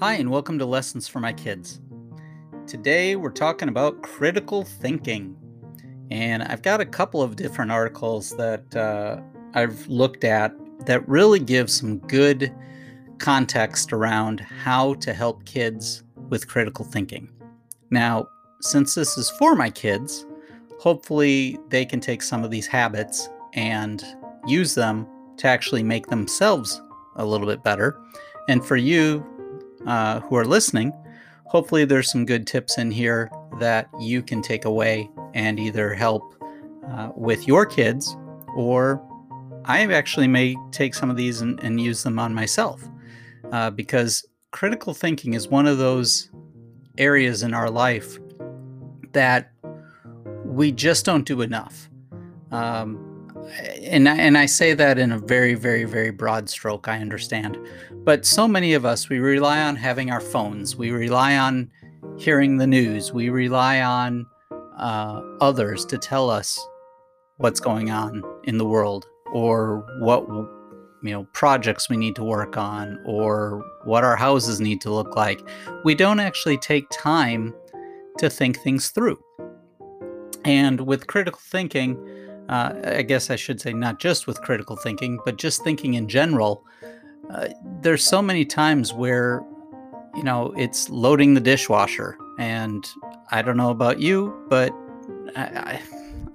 Hi, and welcome to Lessons for My Kids. Today we're talking about critical thinking. And I've got a couple of different articles that uh, I've looked at that really give some good context around how to help kids with critical thinking. Now, since this is for my kids, hopefully they can take some of these habits and use them to actually make themselves a little bit better. And for you, uh, who are listening, hopefully there's some good tips in here that you can take away and either help uh, with your kids or I actually may take some of these and, and use them on myself uh, because critical thinking is one of those areas in our life that we just don't do enough. Um, and and I say that in a very very very broad stroke I understand. But so many of us we rely on having our phones. We rely on hearing the news. We rely on uh, others to tell us what's going on in the world or what you know projects we need to work on or what our houses need to look like. We don't actually take time to think things through. And with critical thinking uh, I guess I should say not just with critical thinking, but just thinking in general. Uh, there's so many times where, you know, it's loading the dishwasher, and I don't know about you, but I, I,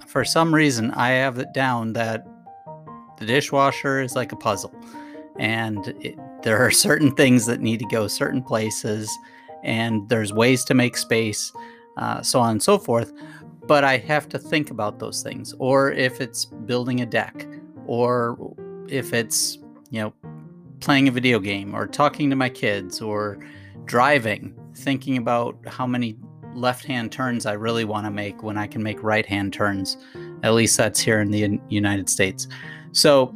for some reason I have it down that the dishwasher is like a puzzle, and it, there are certain things that need to go certain places, and there's ways to make space, uh, so on and so forth but I have to think about those things. Or if it's building a deck, or if it's, you know, playing a video game, or talking to my kids, or driving, thinking about how many left hand turns I really want to make when I can make right hand turns. At least that's here in the United States. So,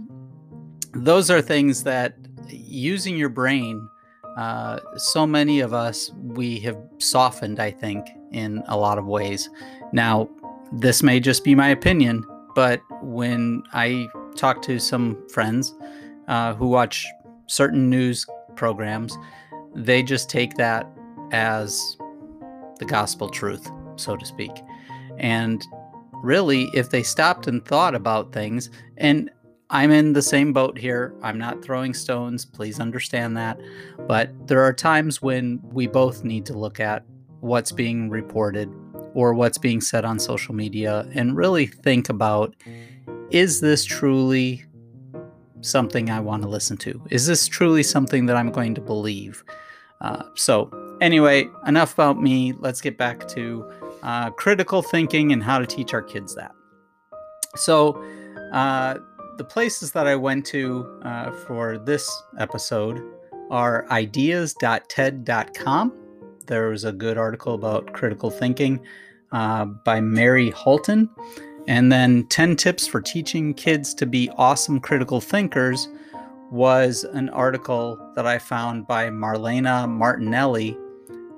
those are things that using your brain, uh, so many of us, we have softened, I think, in a lot of ways. Now, this may just be my opinion, but when I talk to some friends uh, who watch certain news programs, they just take that as the gospel truth, so to speak. And really, if they stopped and thought about things, and I'm in the same boat here. I'm not throwing stones. Please understand that. But there are times when we both need to look at what's being reported or what's being said on social media and really think about is this truly something I want to listen to? Is this truly something that I'm going to believe? Uh, so, anyway, enough about me. Let's get back to uh, critical thinking and how to teach our kids that. So, uh, the places that I went to uh, for this episode are ideas.ted.com there was a good article about critical thinking uh, by Mary Halton. And then 10 Tips for Teaching Kids to Be Awesome Critical Thinkers was an article that I found by Marlena Martinelli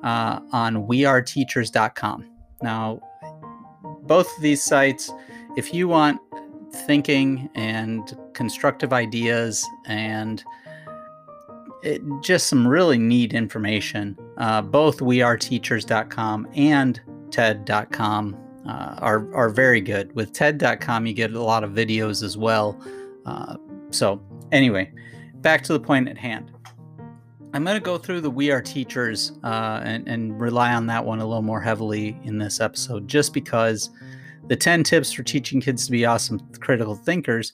uh, on weareteachers.com. Now, both of these sites, if you want thinking and constructive ideas and it, just some really neat information. Uh, both weareteachers.com and TED.com uh, are, are very good. With TED.com, you get a lot of videos as well. Uh, so, anyway, back to the point at hand. I'm going to go through the We Are Teachers uh, and, and rely on that one a little more heavily in this episode, just because the 10 tips for teaching kids to be awesome critical thinkers,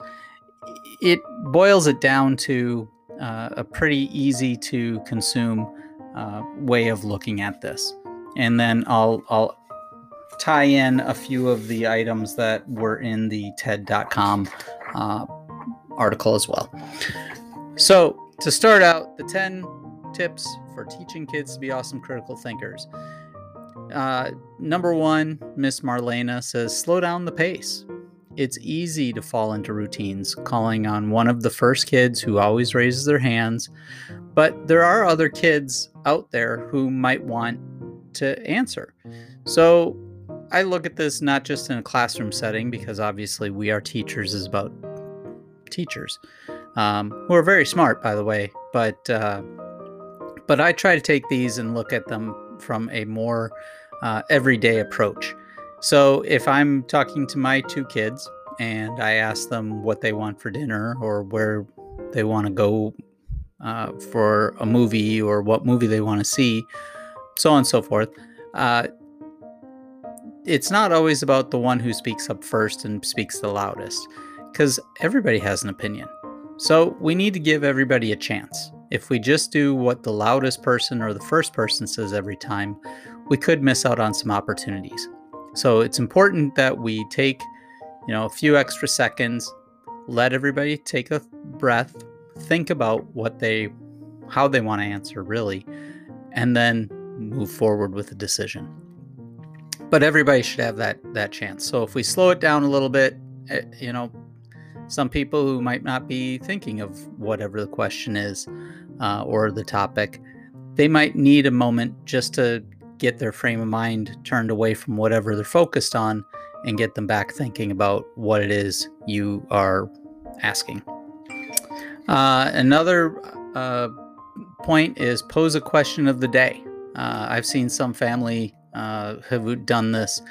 it boils it down to uh, a pretty easy to consume uh, way of looking at this. And then I'll I'll tie in a few of the items that were in the TED.com uh, article as well. So to start out, the 10 tips for teaching kids to be awesome critical thinkers. Uh, number one, Miss Marlena says, slow down the pace. It's easy to fall into routines, calling on one of the first kids who always raises their hands, but there are other kids out there who might want to answer. So I look at this not just in a classroom setting, because obviously We Are Teachers is about teachers, um, who are very smart, by the way, but uh, But I try to take these and look at them from a more uh, everyday approach. So if I'm talking to my two kids and I ask them what they want for dinner or where they want to go uh, for a movie or what movie they want to see, so on and so forth, uh, it's not always about the one who speaks up first and speaks the loudest, because everybody has an opinion. So we need to give everybody a chance. If we just do what the loudest person or the first person says every time, we could miss out on some opportunities. So it's important that we take, you know, a few extra seconds, let everybody take a breath, think about what they how they want to answer really, and then move forward with a decision but everybody should have that that chance. So if we slow it down a little bit, eh, you know, some people who might not be thinking of whatever the question is uh, or the topic, they might need a moment just to get their frame of mind turned away from whatever they're focused on and get them back thinking about what it is you are asking. Uh, another uh, point is pose a question of the day. Uh, I've seen some family uh, have done this.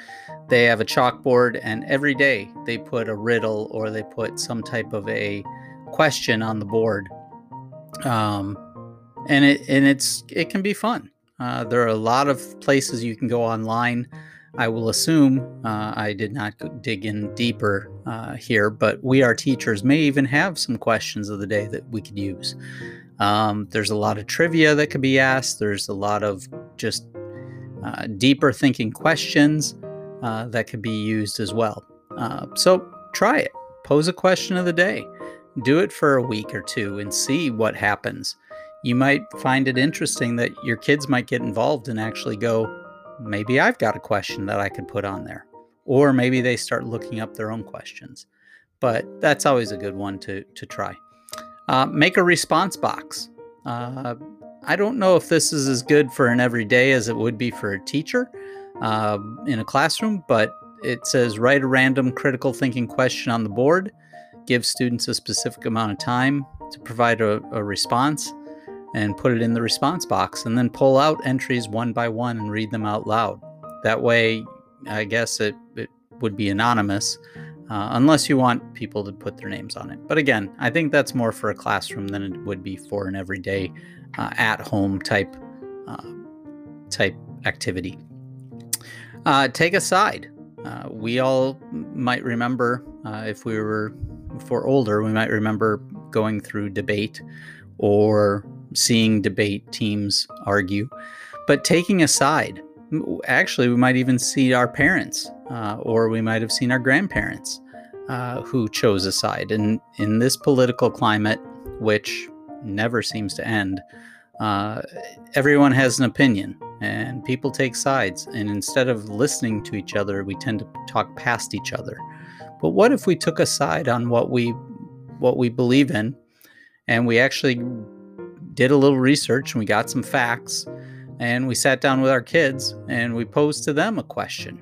They have a chalkboard, and every day they put a riddle or they put some type of a question on the board. Um, and it and it's it can be fun. Uh, there are a lot of places you can go online. I will assume uh, I did not dig in deeper uh, here, but We Are Teachers, may even have some questions of the day that we could use. Um, there's a lot of trivia that could be asked. There's a lot of just uh, deeper thinking questions uh, that could be used as well. Uh, so try it. Pose a question of the day. Do it for a week or two and see what happens. You might find it interesting that your kids might get involved and actually go, maybe I've got a question that I could put on there. Or maybe they start looking up their own questions. But that's always a good one to, to try. Uh, make a response box. Uh, I don't know if this is as good for an everyday as it would be for a teacher uh, in a classroom, but it says write a random critical thinking question on the board, give students a specific amount of time to provide a, a response, and put it in the response box, and then pull out entries one by one and read them out loud. That way, I guess it, it would be anonymous. Uh, unless you want people to put their names on it. But again, I think that's more for a classroom than it would be for an everyday uh, at home type uh, type activity. Uh, take a side. Uh, we all might remember uh, if we were for older, we might remember going through debate or seeing debate teams argue, but taking a side. Actually, we might even see our parents, uh, or we might have seen our grandparents who chose a side. And in this political climate, which never seems to end. Uh, everyone has an opinion and people take sides. And instead of listening to each other, we tend to talk past each other. But what if we took a side on what we what we believe in and we actually did a little research and we got some facts and we sat down with our kids and we posed to them a question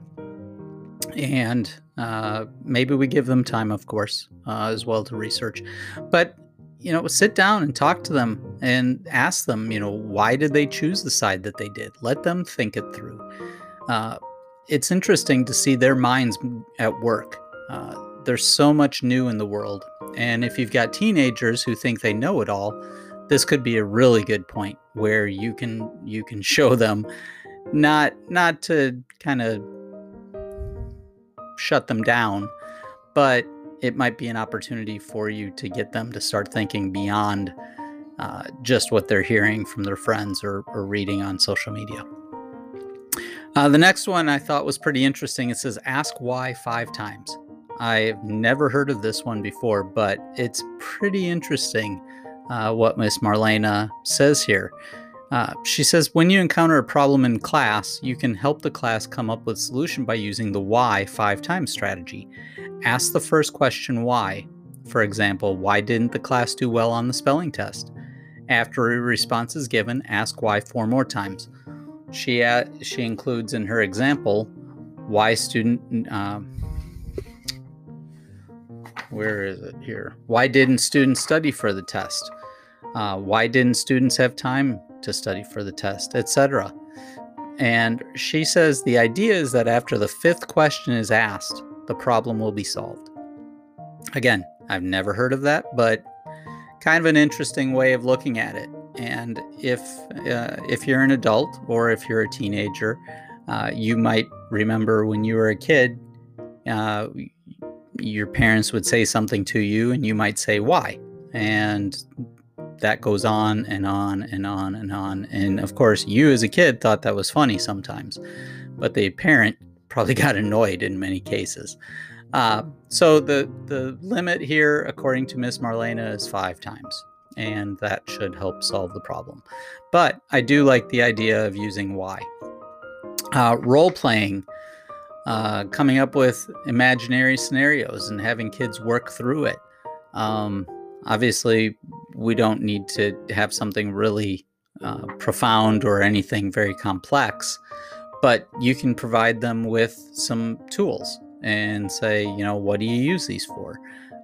and uh, maybe we give them time of course uh, as well to research but you know, sit down and talk to them and ask them, you know, why did they choose the side that they did? Let them think it through. Uh, it's interesting to see their minds at work. Uh, there's so much new in the world. And if you've got teenagers who think they know it all, this could be a really good point where you can you can show them not not to kind of shut them down, but it might be an opportunity for you to get them to start thinking beyond uh, just what they're hearing from their friends or, or reading on social media. Uh, the next one I thought was pretty interesting. It says, Ask why five times. I've never heard of this one before, but it's pretty interesting uh, what Miss Marlena says here. Uh, she says, when you encounter a problem in class, you can help the class come up with a solution by using the why five times strategy. Ask the first question why. For example, why didn't the class do well on the spelling test? After a response is given, ask why four more times. She, uh, she includes in her example why student. Uh, where is it here? Why didn't students study for the test? Uh, why didn't students have time to study for the test, etc. And she says the idea is that after the fifth question is asked, the problem will be solved. Again, I've never heard of that, but kind of an interesting way of looking at it. And if uh, if you're an adult or if you're a teenager, uh, you might remember when you were a kid, uh, your parents would say something to you, and you might say why, and that goes on and on and on and on. And of course, you as a kid thought that was funny sometimes, but the parent probably got annoyed in many cases. Uh, so the the limit here, according to Miss Marlena, is five times, and that should help solve the problem. But I do like the idea of using why. Uh, role playing, uh, coming up with imaginary scenarios and having kids work through it. Um, obviously, we don't need to have something really uh, profound or anything very complex, but you can provide them with some tools and say, you know, what do you use these for?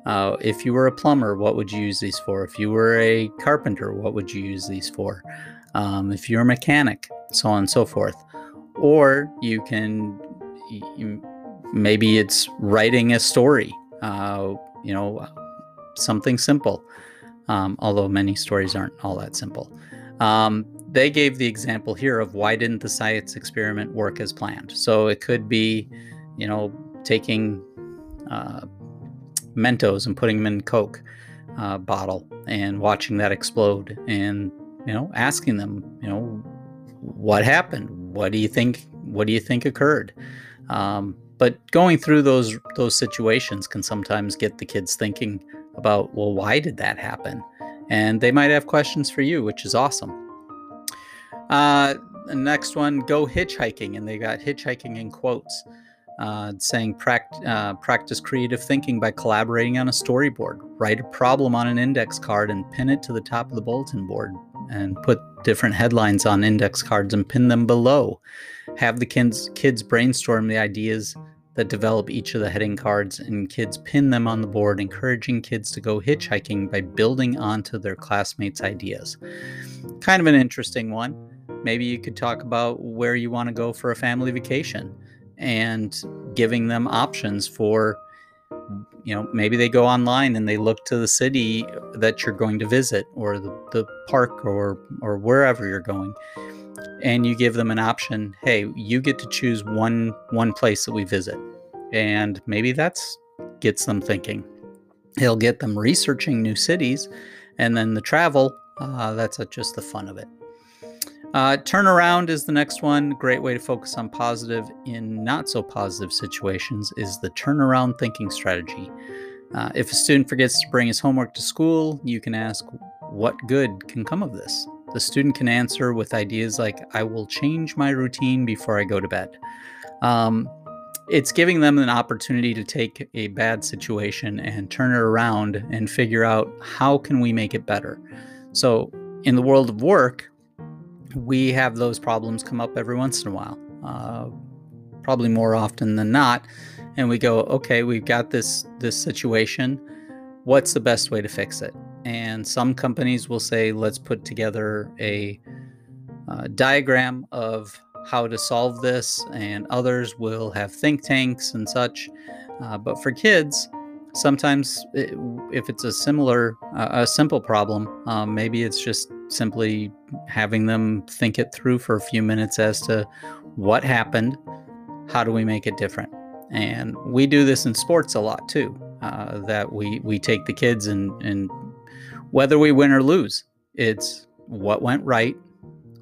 Uh, if you were a plumber, what would you use these for? If you were a carpenter, what would you use these for? Um, if you're a mechanic, so on and so forth. Or you can, you, maybe it's writing a story, uh, you know, something simple, um, although many stories aren't all that simple. Um, they gave the example here of why didn't the science experiment work as planned? So it could be, you know, taking uh, Mentos and putting them in Coke uh, bottle and watching that explode, and you know, asking them, you know, what happened? What do you think? What do you think occurred? Um, but going through those those situations can sometimes get the kids thinking about, well, why did that happen? And they might have questions for you, which is awesome. Uh, next one, go hitchhiking, and they got hitchhiking in quotes uh, saying pract- uh, practice creative thinking by collaborating on a storyboard. Write a problem on an index card and pin it to the top of the bulletin board, and put different headlines on index cards and pin them below. Have the kids kids brainstorm the ideas that develop each of the heading cards, and kids pin them on the board, encouraging kids to go hitchhiking by building onto their classmates' ideas. Kind of an interesting one. Maybe you could talk about where you want to go for a family vacation and giving them options for you know maybe they go online and they look to the city that you're going to visit or the, the park or or wherever you're going and you give them an option hey you get to choose one one place that we visit and maybe that's gets them thinking it'll get them researching new cities and then the travel uh, that's just the fun of it uh, turnaround is the next one. Great way to focus on positive in not so positive situations is the turnaround thinking strategy. Uh, if a student forgets to bring his homework to school, you can ask, What good can come of this? The student can answer with ideas like, I will change my routine before I go to bed. Um, it's giving them an opportunity to take a bad situation and turn it around and figure out how can we make it better. So, in the world of work, we have those problems come up every once in a while, uh, probably more often than not. And we go, okay, we've got this this situation. What's the best way to fix it? And some companies will say, let's put together a uh, diagram of how to solve this, and others will have think tanks and such. Uh, but for kids, sometimes it, if it's a similar, uh, a simple problem, um, maybe it's just simply having them think it through for a few minutes as to what happened, how do we make it different. And we do this in sports a lot too. Uh, that we we take the kids and and whether we win or lose, it's what went right,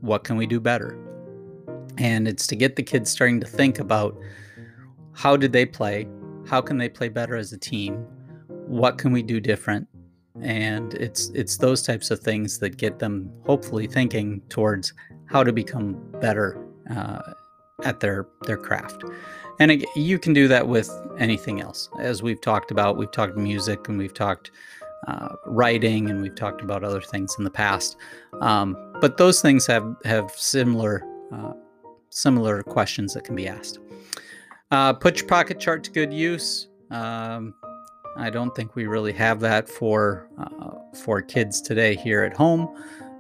what can we do better, and it's to get the kids starting to think about how did they play, how can they play better as a team, what can we do different, and it's it's those types of things that get them hopefully thinking towards how to become better uh, at their their craft. And it, you can do that with anything else. As we've talked about we've talked music and we've talked uh, writing and we've talked about other things in the past um, but those things have have similar uh, similar questions that can be asked uh, put your pocket chart to good use um, I don't think we really have that for uh, for kids today here at home.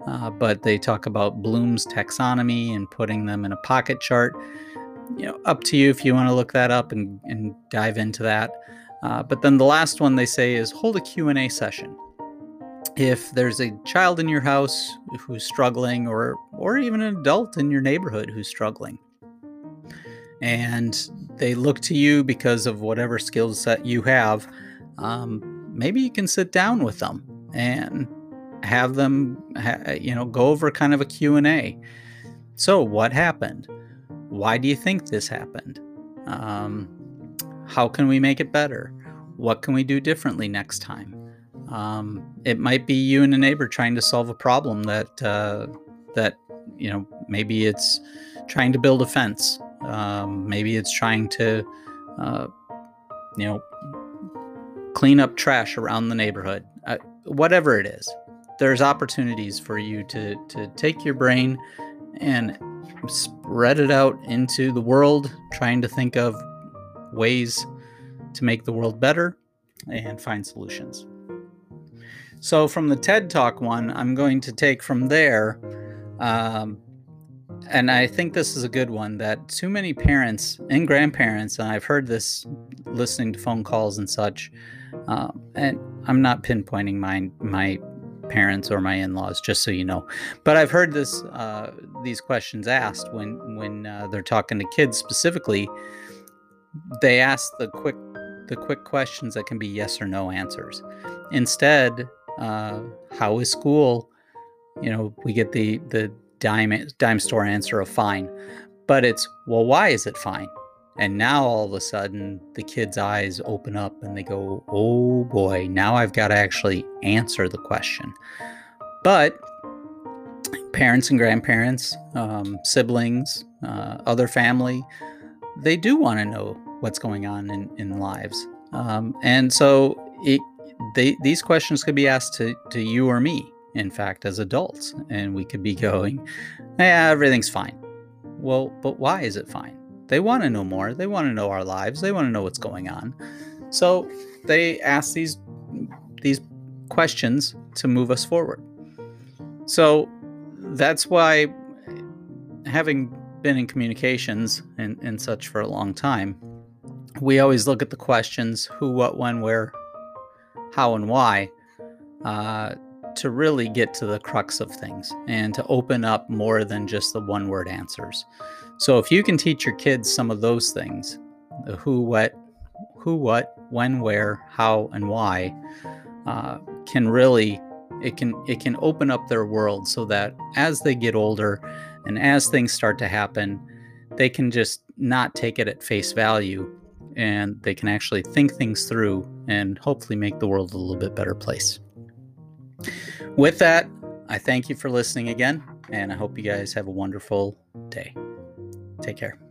uh, but they talk about Bloom's taxonomy and putting them in a pocket chart. You know, up to you if you want to look that up and, and dive into that. Uh, but then the last one they say is hold a Q&A session. If there's a child in your house who's struggling or or even an adult in your neighborhood who's struggling and they look to you because of whatever skill set you have, um, maybe you can sit down with them and have them, you know, go over kind of a Q&A. So what happened? Why do you think this happened? Um, how can we make it better? What can we do differently next time? Um, it might be you and a neighbor trying to solve a problem that uh, that you know maybe it's trying to build a fence um, maybe it's trying to, uh, you know, clean up trash around the neighborhood. Uh, whatever it is, there's opportunities for you to to take your brain and spread it out into the world, trying to think of ways to make the world better and find solutions. So, from the TED Talk one, I'm going to take from there um, and I think this is a good one that too many parents and grandparents, and I've heard this listening to phone calls and such, uh, and I'm not pinpointing my my parents or my in-laws, just so you know, but I've heard this uh, these questions asked when when uh, they're talking to kids specifically. They ask the quick the quick questions that can be yes or no answers. Instead, uh, how is school? You know, we get the the dime dime store answer of fine but it's well why is it fine and now all of a sudden the kid's eyes open up and they go oh boy now i've got to actually answer the question but parents and grandparents um, siblings uh, other family they do want to know what's going on in, in lives um, and so it, they, these questions could be asked to, to you or me in fact, as adults. And we could be going, yeah, everything's fine. Well, but why is it fine? They want to know more. They want to know our lives. They want to know what's going on. So they ask these these questions to move us forward. So that's why having been in communications and, and such for a long time, we always look at the questions who, what, when, where, how, and why uh, to really get to the crux of things and to open up more than just the one word answers. So if you can teach your kids some of those things, the who, what, who, what, when, where, how, and why, uh, can really it can it can open up their world so that as they get older and as things start to happen, they can just not take it at face value and they can actually think things through and hopefully make the world a little bit better place. With that, I thank you for listening again, and I hope you guys have a wonderful day. Take care.